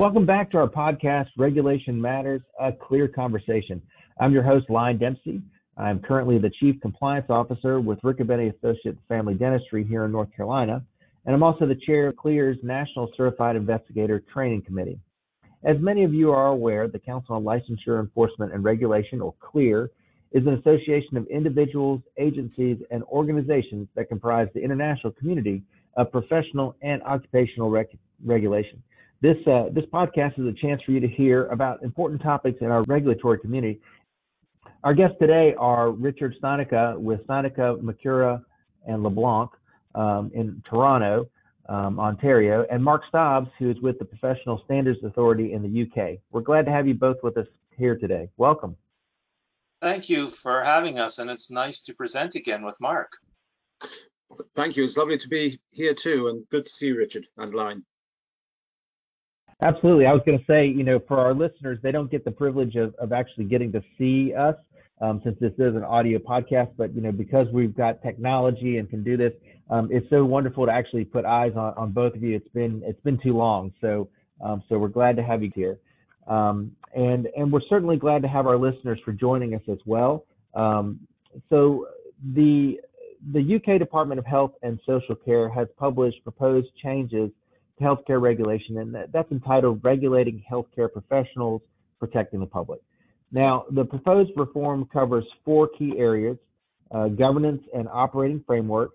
Welcome back to our podcast, Regulation Matters, a clear conversation. I'm your host, Line Dempsey. I'm currently the Chief Compliance Officer with Riccobene Associates Family Dentistry here in North Carolina, and I'm also the Chair of CLEAR's National Certified Investigator Training Committee. As many of you are aware, the Council on Licensure Enforcement and Regulation, or CLEAR, is an association of individuals, agencies, and organizations that comprise the international community of professional and occupational rec- regulation. This uh, this podcast is a chance for you to hear about important topics in our regulatory community. Our guests today are Richard Steinecke with Steinecke, Maciura, and LeBlanc um, in Toronto, um, Ontario, and Mark Stobbs, who is with the Professional Standards Authority in the UK. We're glad to have you both with us here today. Welcome. Thank you for having us, and it's nice to present again with Mark. Thank you. It's lovely to be here too, and good to see you, Richard and Line. Absolutely. I was going to say, you know, for our listeners, they don't get the privilege of, of actually getting to see us um, since this is an audio podcast. But, you know, because we've got technology and can do this, um, it's so wonderful to actually put eyes on, on both of you. It's been it's been too long. So um, so we're glad to have you here. Um, and and we're certainly glad to have our listeners for joining us as well. Um, so the the UK Department of Health and Social Care has published proposed changes healthcare regulation, and that's entitled Regulating Healthcare Professionals, Protecting the Public. Now, the proposed reform covers four key areas uh, governance and operating framework,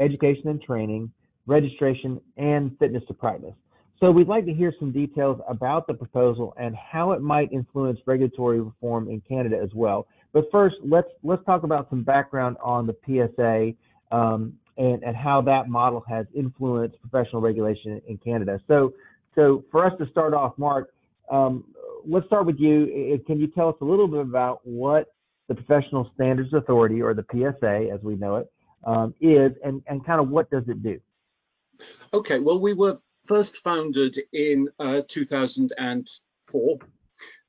education and training, registration, and fitness to practice. So, we'd like to hear some details about the proposal and how it might influence regulatory reform in Canada as well. But first, let's let's talk about some background on the PSA um, and, and how that model has influenced professional regulation in Canada. So, so for us to start off, Mark, um, let's start with you. Can you tell us a little bit about what the Professional Standards Authority, or the PSA as we know it, um, is, and, and kind of what does it do? Okay, well, we were first founded in uh, 2004,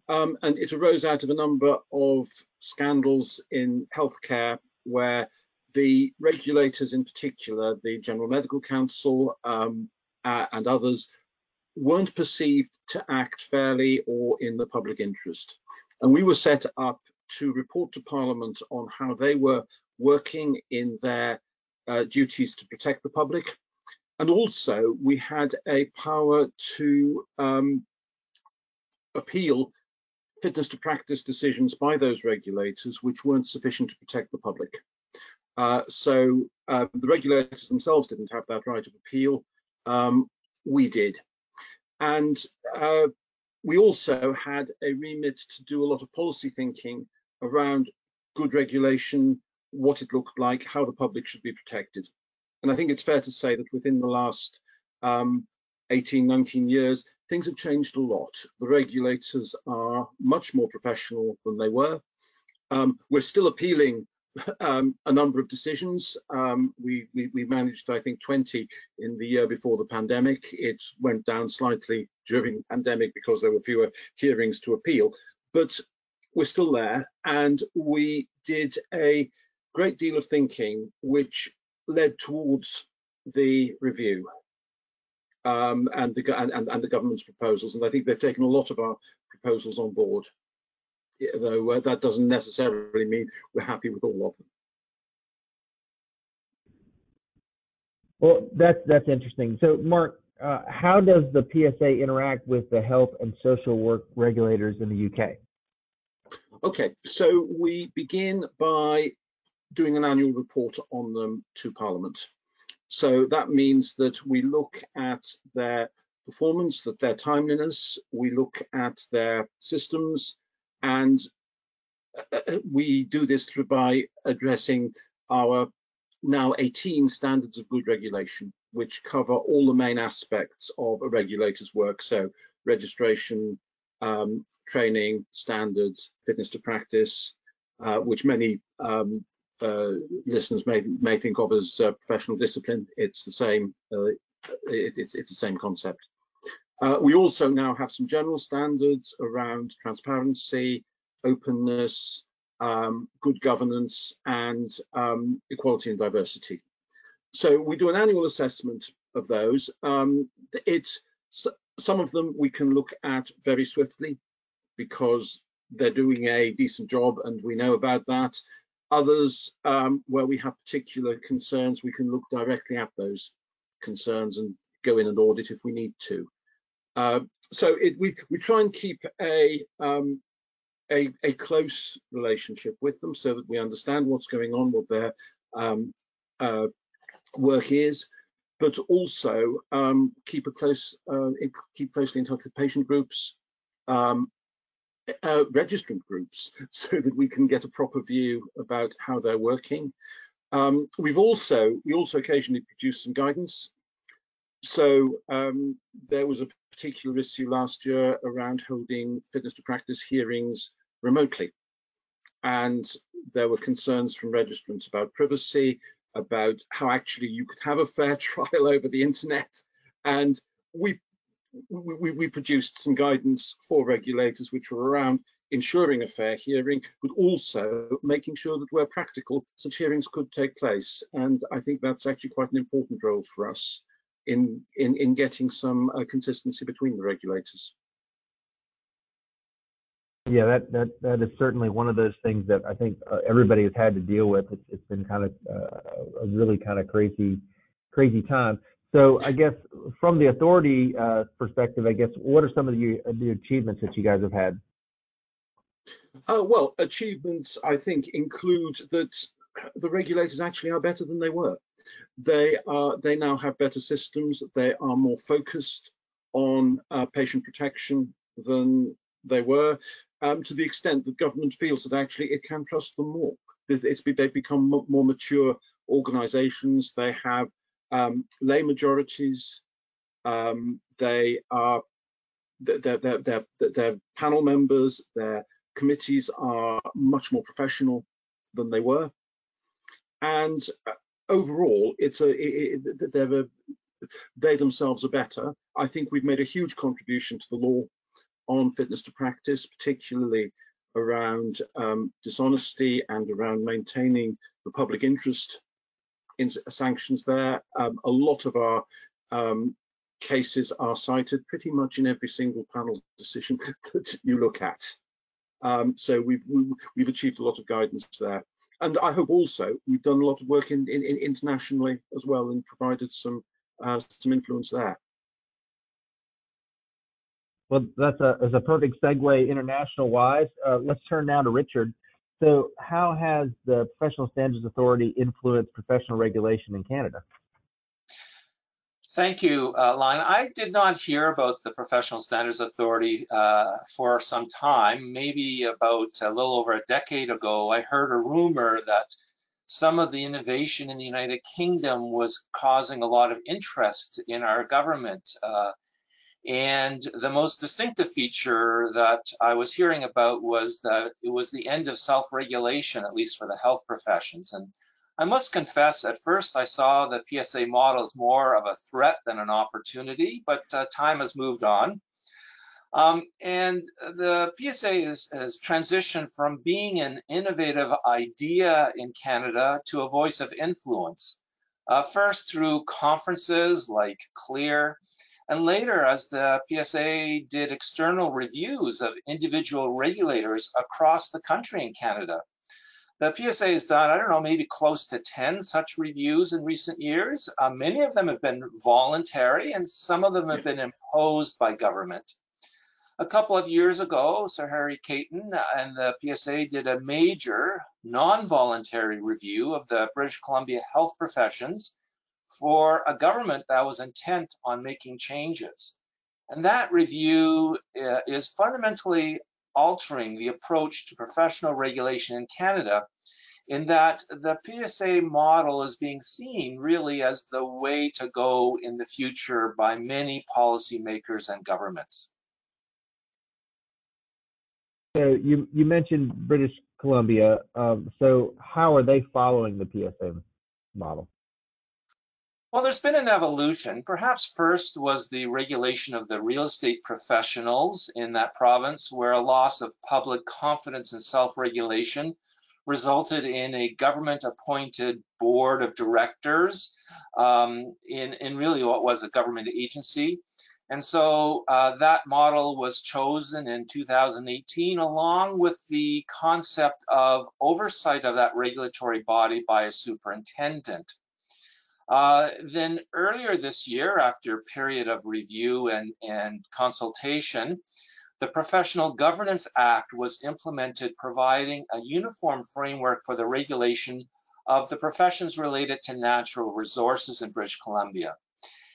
um, and it arose out of a number of scandals in healthcare where the regulators in particular, the General Medical Council um, uh, and others, weren't perceived to act fairly or in the public interest. And we were set up to report to Parliament on how they were working in their uh, duties to protect the public. And also, we had a power to um, appeal fitness to practice decisions by those regulators which weren't sufficient to protect the public. Uh, so uh, the regulators themselves didn't have that right of appeal. Um, we did. And uh, we also had a remit to do a lot of policy thinking around good regulation, what it looked like, how the public should be protected. And I think it's fair to say that within the last um, 18, 19 years, things have changed a lot. The regulators are much more professional than they were. Um, we're still appealing um, a number of decisions. Um, we, we, we, managed, I think, 20 in the year before the pandemic. It went down slightly during the pandemic because there were fewer hearings to appeal, but we're still there. And we did a great deal of thinking, which led towards the review um, and, the, and, and the government's proposals. And I think they've taken a lot of our proposals on board though uh, that doesn't necessarily mean we're happy with all of them. Well, that's that's interesting. So, Mark, uh, how does the PSA interact with the health and social work regulators in the UK? Okay, so we begin by doing an annual report on them to Parliament. So that means that we look at their performance, that their timeliness, we look at their systems, and uh, uh, we do this through by addressing our now 18 standards of good regulation, which cover all the main aspects of a regulator's work. So registration, um, training, standards, fitness to practice, uh, which many um, uh, listeners may may think of as uh, professional discipline. It's the same. Uh, it, it's it's the same concept. Uh, we also now have some general standards around transparency, openness, um, good governance, and um, equality and diversity. So we do an annual assessment of those. Um, some of them we can look at very swiftly because they're doing a decent job and we know about that. Others um, where we have particular concerns, we can look directly at those concerns and go in and audit if we need to. Uh, so it, we we try and keep a, um, a, a close relationship with them so that we understand what's going on, what their um, uh, work is, but also um, keep a close uh, keep closely in touch with patient groups, um, uh, registrant groups, so that we can get a proper view about how they're working. Um, we've also we also occasionally produce some guidance. So um, there was a particular issue last year around holding fitness to practice hearings remotely. And there were concerns from registrants about privacy, about how actually you could have a fair trial over the internet. And we, we, we produced some guidance for regulators which were around ensuring a fair hearing, but also making sure that where practical, such hearings could take place. And I think that's actually quite an important role for us in, in, in getting some uh, consistency between the regulators. Yeah, that, that that is certainly one of those things that I think uh, everybody has had to deal with. It's, it's been kind of uh, a really kind of crazy, crazy time. So I guess from the authority uh, perspective, I guess what are some of the, the achievements that you guys have had? Uh, well, achievements I think include that the regulators actually are better than they were. They are they now have better systems. They are more focused on uh, patient protection than they were, um, to the extent that government feels that actually it can trust them more. It's, they've become more mature organizations. They have um, lay majorities. Um, they are their, their, their, their panel members, their committees are much more professional than they were. And uh, overall, it's a, it, it, they're a, they themselves are better. I think we've made a huge contribution to the law on fitness to practice, particularly around um, dishonesty and around maintaining the public interest in sanctions there. Um, a lot of our um, cases are cited pretty much in every single panel decision that you look at. Um, so we've we've achieved a lot of guidance there, and I hope also we've done a lot of work in, in, in internationally as well and provided some uh, some influence there. Well, that's a, a perfect segue international wise. Uh, let's turn now to Richard. So, how has the Professional Standards Authority influenced professional regulation in Canada? Thank you, uh, Line. I did not hear about the Professional Standards Authority uh, for some time. Maybe about a little over a decade ago, I heard a rumor that some of the innovation in the United Kingdom was causing a lot of interest in our government. Uh, and the most distinctive feature that I was hearing about was that it was the end of self-regulation, at least for the health professions. And I must confess, at first I saw the PSA model as more of a threat than an opportunity, but uh, time has moved on. Um, and the PSA is, has transitioned from being an innovative idea in Canada to a voice of influence. Uh, first through conferences like CLEAR, and later, as the PSA did external reviews of individual regulators across the country in Canada. The PSA has done, I don't know, maybe close to 10 such reviews in recent years. Uh, many of them have been voluntary and some of them have been imposed by government. A couple of years ago, Sir Harry Cayton and the PSA did a major non-voluntary review of the British Columbia health professions for a government that was intent on making changes. And that review uh, is fundamentally altering the approach to professional regulation in Canada in that the PSA model is being seen really as the way to go in the future by many policymakers and governments. So you, you mentioned British Columbia. Um, so how are they following the PSA model? Well, there's been an evolution. Perhaps first was the regulation of the real estate professionals in that province, where a loss of public confidence in self-regulation resulted in a government-appointed board of directors um, in, in really what was a government agency. And so uh, that model was chosen in 2018 along with the concept of oversight of that regulatory body by a superintendent. Uh, then earlier this year, after a period of review and, and consultation, the Professional Governance Act was implemented providing a uniform framework for the regulation of the professions related to natural resources in British Columbia.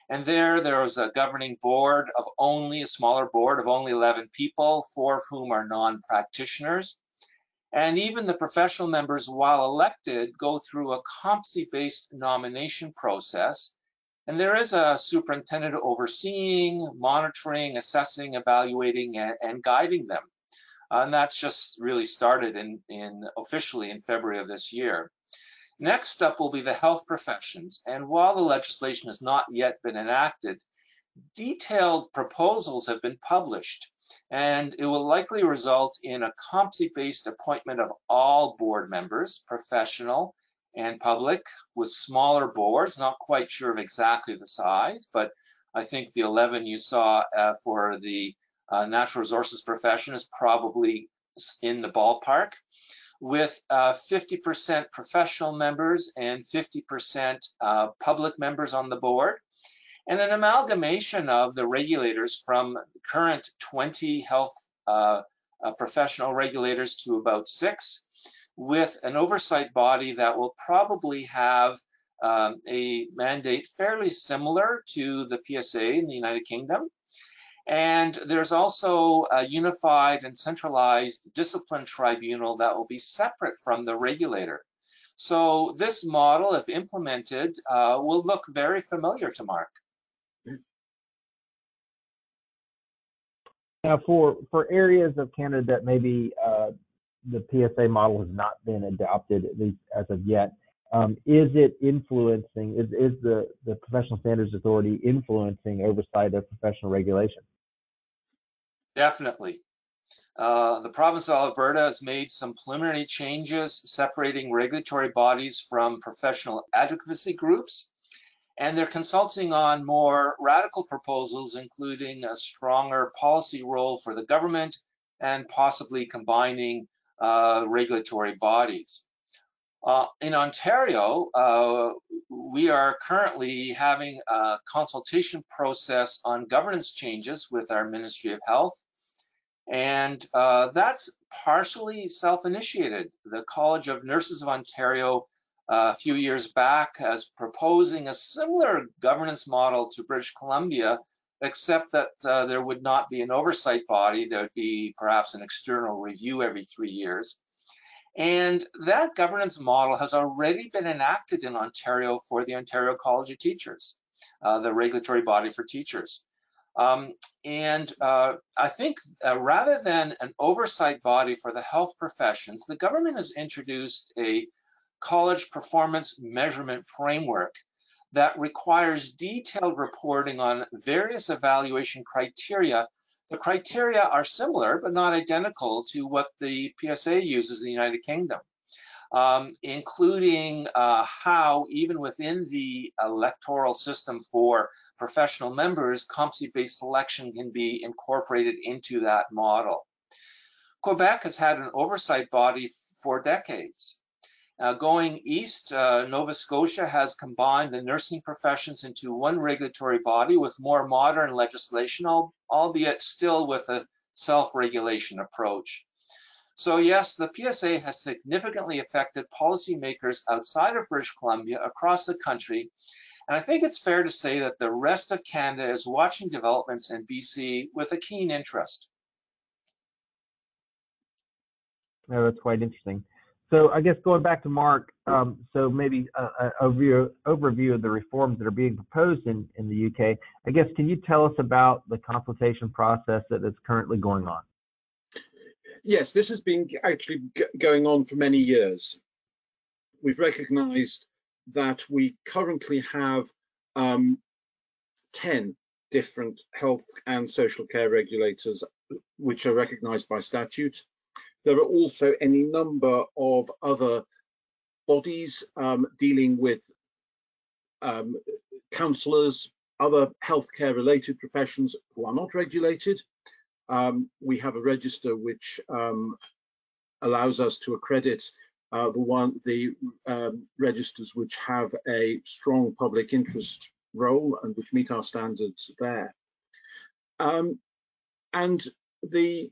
And there, there was a governing board of only a smaller board of only 11 people, four of whom are non-practitioners. And even the professional members, while elected, go through a competency-based nomination process. And there is a superintendent overseeing, monitoring, assessing, evaluating, and, and guiding them. And that's just really started in, in officially in February of this year. Next up will be the health professions. And while the legislation has not yet been enacted, detailed proposals have been published and it will likely result in a competency-based appointment of all board members, professional and public, with smaller boards, not quite sure of exactly the size, but I think the 11 you saw uh, for the uh, natural resources profession is probably in the ballpark with 50% uh, professional members and 50% uh, public members on the board, and an amalgamation of the regulators from current 20 health uh, uh, professional regulators to about six, with an oversight body that will probably have um, a mandate fairly similar to the PSA in the United Kingdom, and there's also a unified and centralized discipline tribunal that will be separate from the regulator. So this model, if implemented, uh, will look very familiar to Mark. Now, for, for areas of Canada that maybe uh, the PSA model has not been adopted, at least as of yet, um, is it influencing, is, is the, the Professional Standards Authority influencing oversight of professional regulation? Definitely. Uh, the province of Alberta has made some preliminary changes separating regulatory bodies from professional advocacy groups, and they're consulting on more radical proposals, including a stronger policy role for the government and possibly combining uh, regulatory bodies. Uh, in Ontario, uh, we are currently having a consultation process on governance changes with our Ministry of Health. And uh, that's partially self-initiated. The College of Nurses of Ontario a few years back as proposing a similar governance model to British Columbia, except that uh, there would not be an oversight body. There would be perhaps an external review every three years. And that governance model has already been enacted in Ontario for the Ontario College of Teachers, uh, the regulatory body for teachers. Um, and uh, I think uh, rather than an oversight body for the health professions, the government has introduced a college performance measurement framework that requires detailed reporting on various evaluation criteria the criteria are similar, but not identical to what the PSA uses in the United Kingdom, um, including uh, how, even within the electoral system for professional members, competency-based selection can be incorporated into that model. Quebec has had an oversight body for decades. Uh, going east, uh, Nova Scotia has combined the nursing professions into one regulatory body with more modern legislation, albeit still with a self-regulation approach. So yes, the PSA has significantly affected policymakers outside of British Columbia across the country. And I think it's fair to say that the rest of Canada is watching developments in BC with a keen interest. Yeah, that's quite interesting. So I guess going back to Mark, um, so maybe a, a overview, overview of the reforms that are being proposed in, in the UK. I guess can you tell us about the consultation process that is currently going on? Yes, this has been actually going on for many years. We've recognised that we currently have um, 10 different health and social care regulators which are recognised by statute. There are also any number of other bodies um, dealing with um, counsellors, other healthcare related professions who are not regulated. Um, we have a register which um, allows us to accredit uh, the one the um, registers which have a strong public interest role and which meet our standards there. Um, and the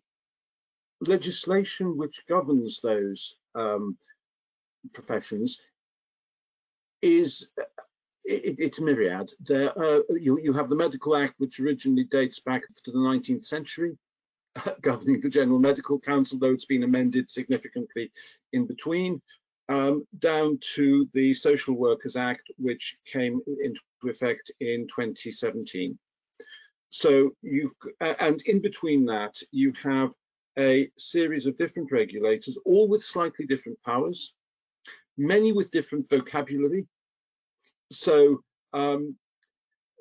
legislation which governs those um, professions is it, it's myriad. There, uh, you, you have the Medical Act, which originally dates back to the 19th century, governing the General Medical Council, though it's been amended significantly in between, um, down to the Social Workers Act, which came into effect in 2017. So you've, and in between that, you have a series of different regulators, all with slightly different powers, many with different vocabulary. So um,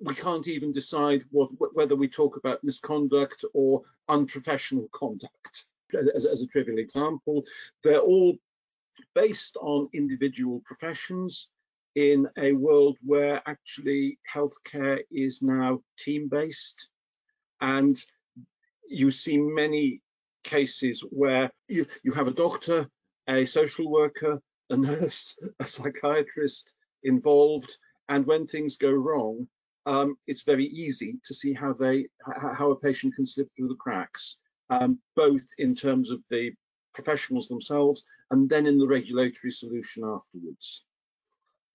we can't even decide what, whether we talk about misconduct or unprofessional conduct. As, as, a trivial example, they're all based on individual professions in a world where actually healthcare is now team-based and you see many cases where you, you have a doctor, a social worker, a nurse, a psychiatrist involved, and when things go wrong, um, it's very easy to see how they how a patient can slip through the cracks, um, both in terms of the professionals themselves and then in the regulatory solution afterwards.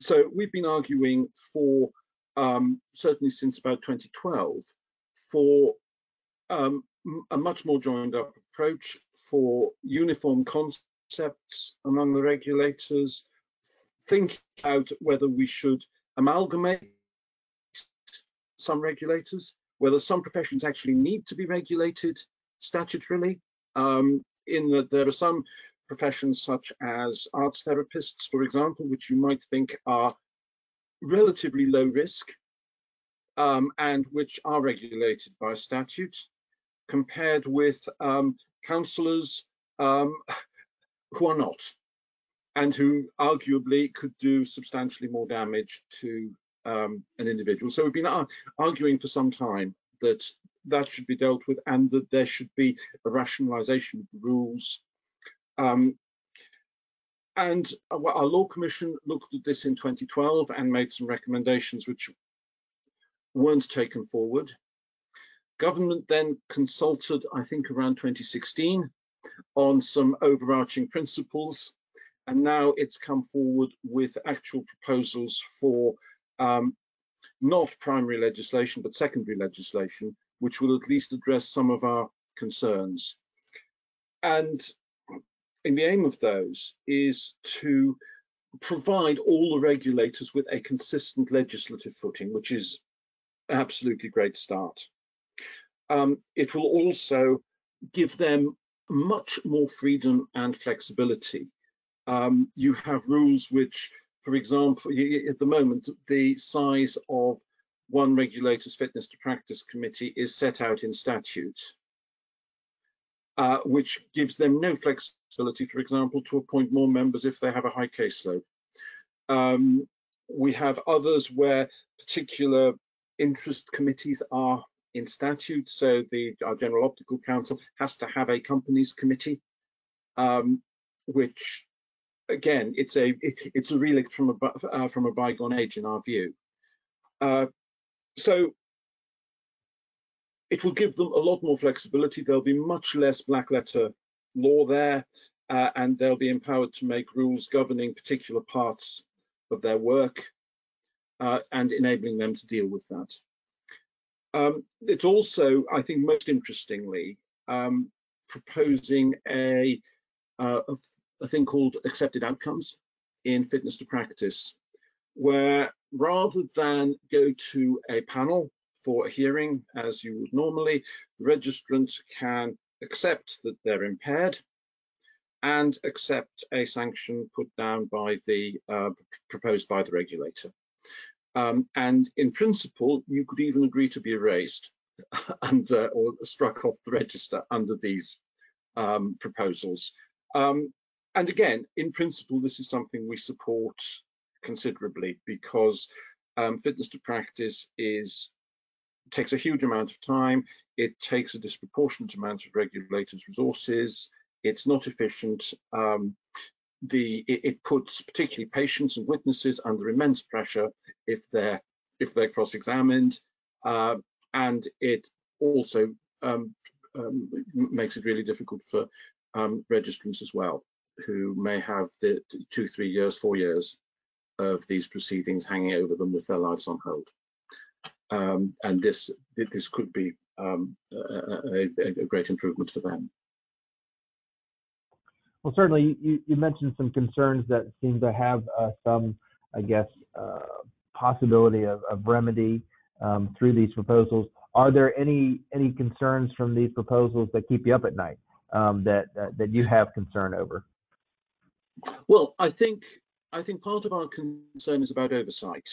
So we've been arguing for um, certainly since about 2012 for um, a much more joined up approach for uniform concepts among the regulators, think out whether we should amalgamate some regulators, whether some professions actually need to be regulated statutorily, um, in that there are some professions such as arts therapists, for example, which you might think are relatively low risk um, and which are regulated by statute compared with um, counsellors um, who are not and who arguably could do substantially more damage to um, an individual. So we've been ar arguing for some time that that should be dealt with and that there should be a rationalisation of the rules. Um, and our Law Commission looked at this in 2012 and made some recommendations which weren't taken forward. Government then consulted, I think around 2016, on some overarching principles, and now it's come forward with actual proposals for um, not primary legislation, but secondary legislation, which will at least address some of our concerns. And the aim of those is to provide all the regulators with a consistent legislative footing, which is absolutely great start. Um, it will also give them much more freedom and flexibility. Um, you have rules which for example, at the moment, the size of one regulator's fitness to practice committee is set out in statute, uh, which gives them no flexibility, for example, to appoint more members if they have a high caseload. Um, we have others where particular interest committees are in statute. So the our General Optical Council has to have a companies committee, um, which again, it's a it, it's a relic from a uh, from a bygone age in our view. Uh, so it will give them a lot more flexibility. There'll be much less black letter law there, uh, and they'll be empowered to make rules governing particular parts of their work uh, and enabling them to deal with that. Um, it's also, I think, most interestingly, um, proposing a, uh, a a thing called accepted outcomes in fitness to practice, where rather than go to a panel for a hearing as you would normally, the can accept that they're impaired and accept a sanction put down by the uh, proposed by the regulator. Um, and in principle, you could even agree to be erased and uh, or struck off the register under these um, proposals. Um, and again, in principle, this is something we support considerably because um, fitness to practice is takes a huge amount of time. It takes a disproportionate amount of regulators' resources. It's not efficient. Um, the it, it, puts particularly patients and witnesses under immense pressure if they're if they're cross-examined, uh, and it also um, um, makes it really difficult for um, registrants as well, who may have the two, three years, four years of these proceedings hanging over them with their lives on hold. Um, and this this could be um, a, a, a, great improvement for them. Well, certainly you, you mentioned some concerns that seem to have uh, some, I guess, uh, possibility of, of remedy um, through these proposals. Are there any any concerns from these proposals that keep you up at night um, that that you have concern over? Well, I think I think part of our concern is about oversight,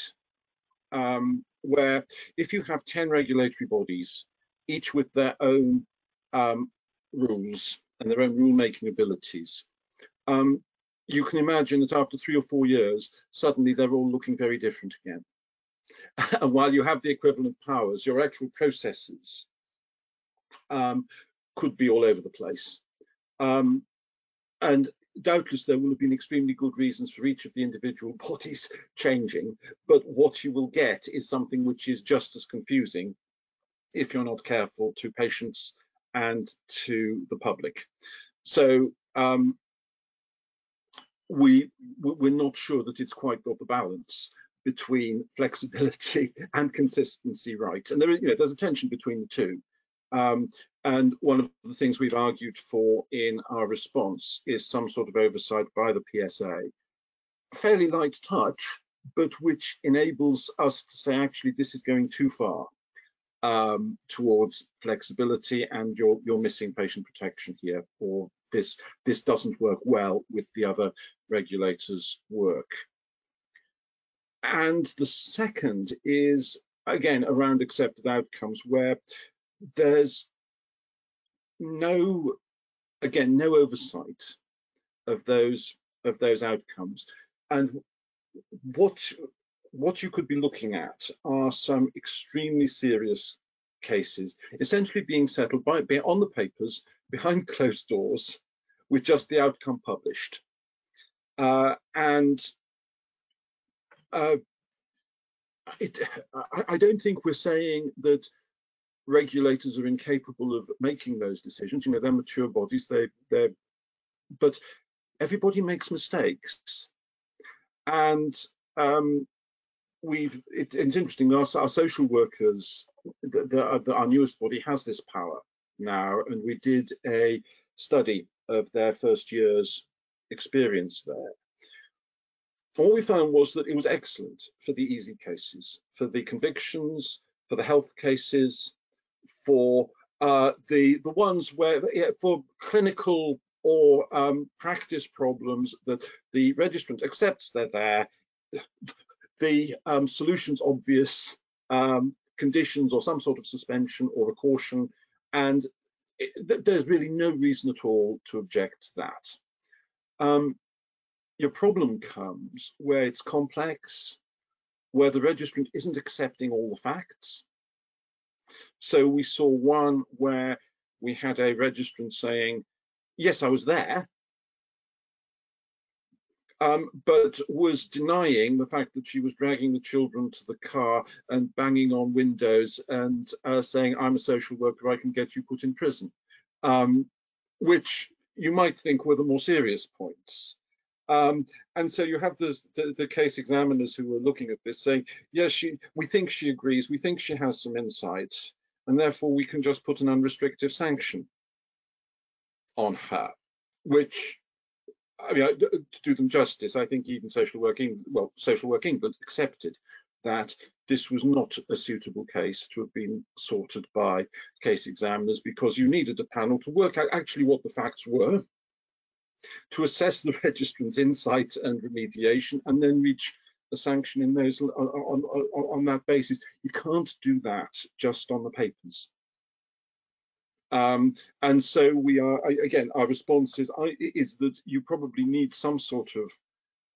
um, where if you have 10 regulatory bodies, each with their own um, rules and their own rule-making abilities, um, you can imagine that after three or four years, suddenly they're all looking very different again. and while you have the equivalent powers, your actual processes um, could be all over the place. Um, and doubtless there will have been extremely good reasons for each of the individual bodies changing, but what you will get is something which is just as confusing if you're not careful to patients and to the public. So um, we we're not sure that it's quite got the balance between flexibility and consistency right. And there, you know, there's a tension between the two. Um, and one of the things we've argued for in our response is some sort of oversight by the PSA. Fairly light touch, but which enables us to say, actually, this is going too far um, towards flexibility and you're, you're missing patient protection here, or this, this doesn't work well with the other regulators' work. And the second is, again, around accepted outcomes, where there's no, again, no oversight of those of those outcomes. And what what you could be looking at are some extremely serious cases, essentially being settled by, by on the papers behind closed doors, with just the outcome published. Uh, and uh, it, I, don't think we're saying that regulators are incapable of making those decisions. You know, they're mature bodies. They, they're, but everybody makes mistakes, and um, we've. It, it's interesting. Our, our social workers, the, the, our newest body, has this power now, and we did a study of their first year's experience there what we found was that it was excellent for the easy cases, for the convictions, for the health cases, for uh, the the ones where yeah, for clinical or um, practice problems that the registrant accepts they're there, the um, solution's obvious, um, conditions or some sort of suspension or a caution, and it, there's really no reason at all to object to that. Um, your problem comes where it's complex, where the registrant isn't accepting all the facts. So we saw one where we had a registrant saying, yes, I was there, um, but was denying the fact that she was dragging the children to the car and banging on windows and uh, saying, I'm a social worker, I can get you put in prison, um, which you might think were the more serious points. Um, and so you have this, the, the, case examiners who were looking at this saying, yes, she, we think she agrees, we think she has some insight, and therefore we can just put an unrestricted sanction on her, which, I mean, to do them justice, I think even social working, well, social work England accepted that this was not a suitable case to have been sorted by case examiners because you needed a panel to work out actually what the facts were to assess the registrant's insight and remediation and then reach a sanction in those on, on, on that basis. You can't do that just on the papers. Um, and so we are, again, our response is, is, that you probably need some sort of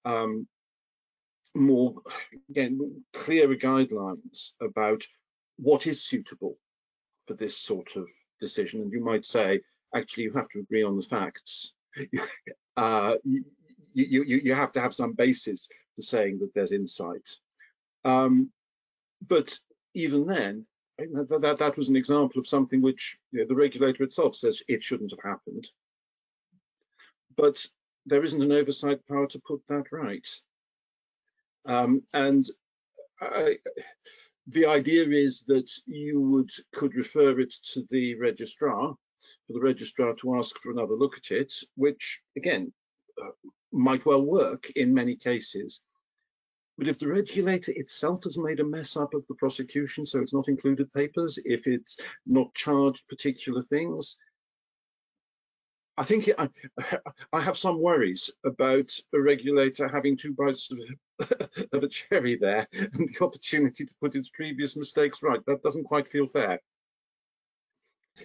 um, more, again, clearer guidelines about what is suitable for this sort of decision. And you might say, actually, you have to agree on the facts. uh, you, you, you, have to have some basis for saying that there's insight. Um, but even then, that, that, that, was an example of something which you know, the regulator itself says it shouldn't have happened. But there isn't an oversight power to put that right. Um, and I, the idea is that you would could refer it to the registrar for the registrar to ask for another look at it, which again uh, might well work in many cases. But if the regulator itself has made a mess up of the prosecution, so it's not included papers, if it's not charged particular things, I think I, I have some worries about a regulator having two bites of, of a cherry there and the opportunity to put its previous mistakes right. That doesn't quite feel fair.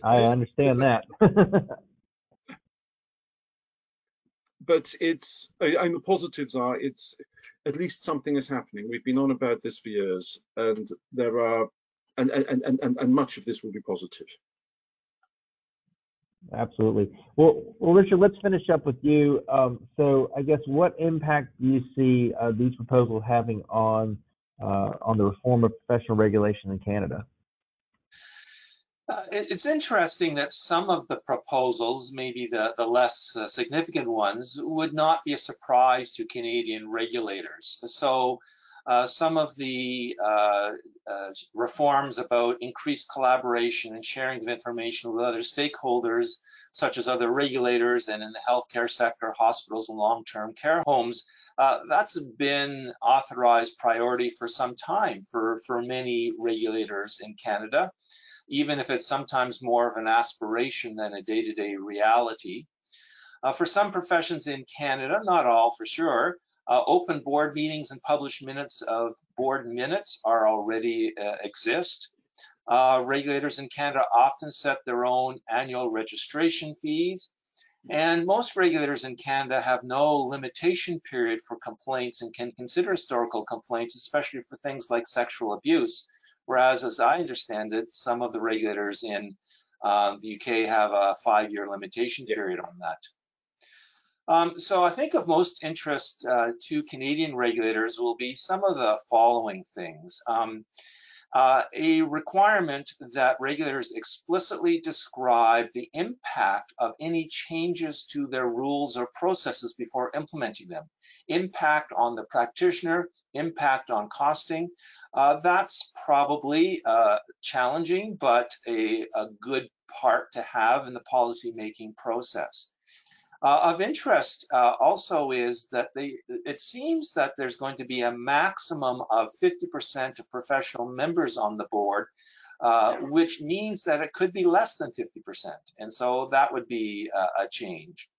I understand that. but it's, and the positives are, it's at least something is happening. We've been on about this for years, and there are, and and and and, and much of this will be positive. Absolutely. Well, well, Richard, let's finish up with you. Um, so, I guess what impact do you see uh, these proposals having on uh, on the reform of professional regulation in Canada? Uh, it's interesting that some of the proposals, maybe the, the less uh, significant ones, would not be a surprise to Canadian regulators. So, uh, some of the uh, uh, reforms about increased collaboration and sharing of information with other stakeholders, such as other regulators and in the healthcare sector, hospitals and long-term care homes, uh, that's been authorized priority for some time for, for many regulators in Canada, even if it's sometimes more of an aspiration than a day-to-day -day reality. Uh, for some professions in Canada, not all for sure, uh, open board meetings and published minutes of board minutes are already uh, exist. Uh, regulators in Canada often set their own annual registration fees. And most regulators in Canada have no limitation period for complaints and can consider historical complaints, especially for things like sexual abuse. Whereas, as I understand it, some of the regulators in uh, the UK have a five-year limitation period on that. Um, so I think of most interest uh, to Canadian regulators will be some of the following things. Um, uh, a requirement that regulators explicitly describe the impact of any changes to their rules or processes before implementing them. Impact on the practitioner, impact on costing. Uh, that's probably uh, challenging, but a, a good part to have in the policy making process. Uh, of interest uh, also is that they, it seems that there's going to be a maximum of 50% of professional members on the board, uh, which means that it could be less than 50%. And so that would be a change.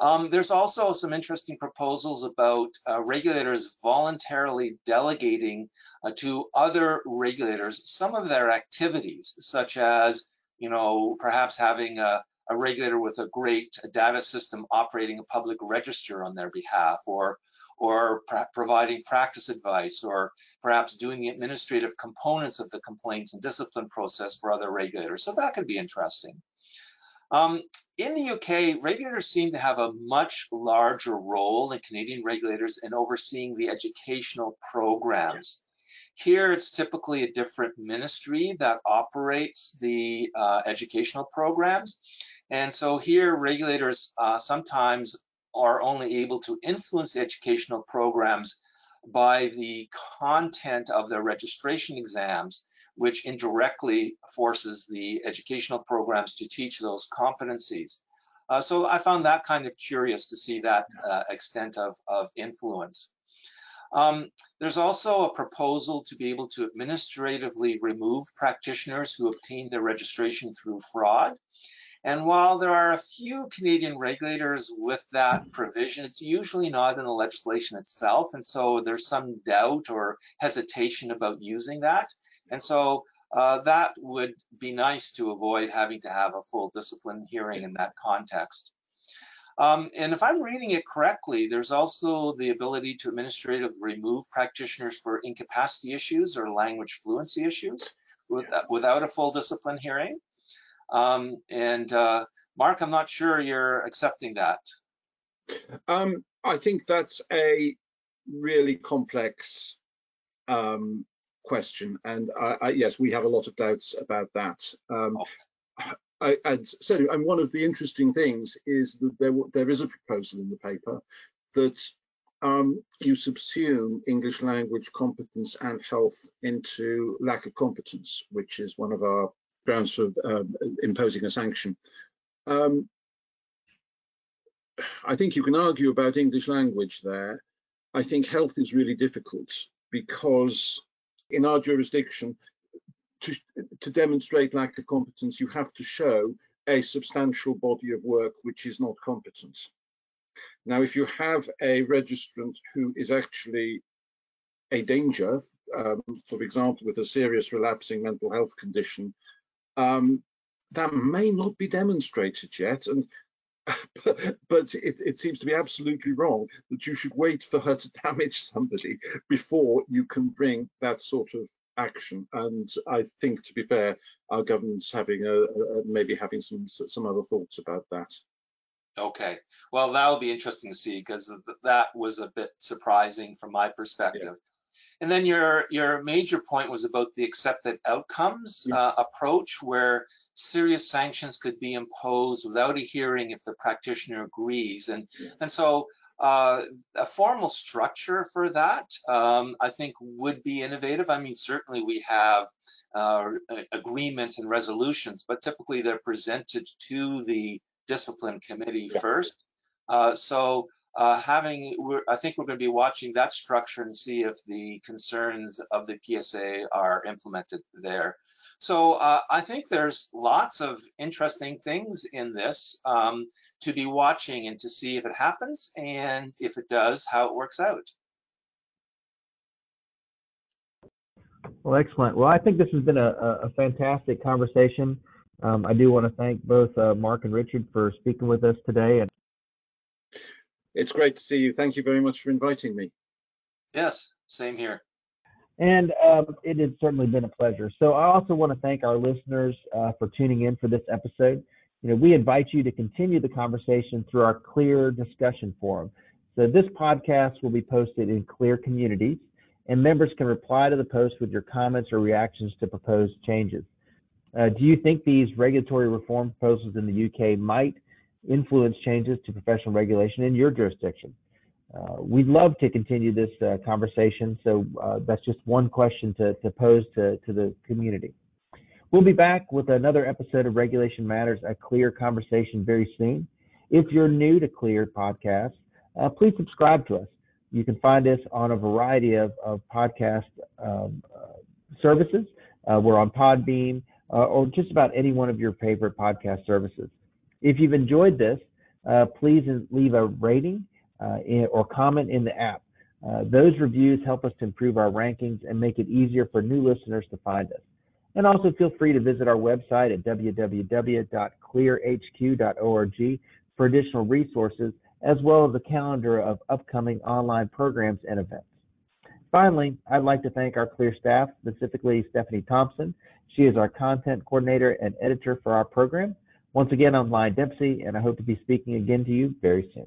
Um, there's also some interesting proposals about uh, regulators voluntarily delegating uh, to other regulators some of their activities, such as, you know, perhaps having a, a regulator with a great data system operating a public register on their behalf or or providing practice advice or perhaps doing the administrative components of the complaints and discipline process for other regulators. So that could be interesting. Um, in the UK, regulators seem to have a much larger role than Canadian regulators in overseeing the educational programs. Here, it's typically a different ministry that operates the uh, educational programs. And so here regulators uh, sometimes are only able to influence educational programs by the content of their registration exams, which indirectly forces the educational programs to teach those competencies. Uh, so I found that kind of curious to see that uh, extent of, of influence. Um, there's also a proposal to be able to administratively remove practitioners who obtain their registration through fraud. And while there are a few Canadian regulators with that provision, it's usually not in the legislation itself. And so there's some doubt or hesitation about using that. And so uh, that would be nice to avoid having to have a full discipline hearing in that context. Um, and if I'm reading it correctly, there's also the ability to administratively remove practitioners for incapacity issues or language fluency issues with, without a full discipline hearing. Um, and uh, Mark, I'm not sure you're accepting that. Um, I think that's a really complex um, question, and I, I, yes, we have a lot of doubts about that. Um, oh. I, and so, and one of the interesting things is that there there is a proposal in the paper that um, you subsume English language competence and health into lack of competence, which is one of our grounds for um, imposing a sanction. Um, I think you can argue about English language there. I think health is really difficult because in our jurisdiction, to, to demonstrate lack of competence, you have to show a substantial body of work which is not competent. Now, if you have a registrant who is actually a danger, um, for example, with a serious relapsing mental health condition, um, that may not be demonstrated yet. And but, but it, it, seems to be absolutely wrong that you should wait for her to damage somebody before you can bring that sort of action. And I think, to be fair, our government's having a, a maybe having some some other thoughts about that. Okay, well, that'll be interesting to see because that was a bit surprising from my perspective. Yeah. And then your your major point was about the accepted outcomes yeah. uh, approach, where serious sanctions could be imposed without a hearing if the practitioner agrees. And and so uh, a formal structure for that, um, I think, would be innovative. I mean, certainly we have uh, agreements and resolutions, but typically they're presented to the discipline committee yeah. first. Uh, so uh, having, I think we're going to be watching that structure and see if the concerns of the PSA are implemented there. So uh, I think there's lots of interesting things in this um, to be watching and to see if it happens and if it does, how it works out. Well, excellent. Well, I think this has been a, a fantastic conversation. Um, I do want to thank both uh, Mark and Richard for speaking with us today. And it's great to see you. Thank you very much for inviting me. Yes, same here. And um, it has certainly been a pleasure. So I also want to thank our listeners uh, for tuning in for this episode. You know, we invite you to continue the conversation through our Clear discussion forum. So this podcast will be posted in Clear Communities, and members can reply to the post with your comments or reactions to proposed changes. Uh, do you think these regulatory reform proposals in the UK might influence changes to professional regulation in your jurisdiction? Uh, we'd love to continue this uh, conversation, so uh, that's just one question to, to pose to, to the community. We'll be back with another episode of Regulation Matters, a clear conversation very soon. If you're new to Clear Podcast, uh, please subscribe to us. You can find us on a variety of, of podcast um, uh, services. Uh, we're on Podbean or just about any one of your favorite podcast services. If you've enjoyed this, please leave a rating in, or comment in the app. Uh, those reviews help us to improve our rankings and make it easier for new listeners to find us. And also feel free to visit our website at www.clearhq.org for additional resources, as well as a calendar of upcoming online programs and events. Finally, I'd like to thank our Clear staff, specifically Stephanie Thompson. She is our content coordinator and editor for our program. Once again, I'm Line Dempsey, and I hope to be speaking again to you very soon.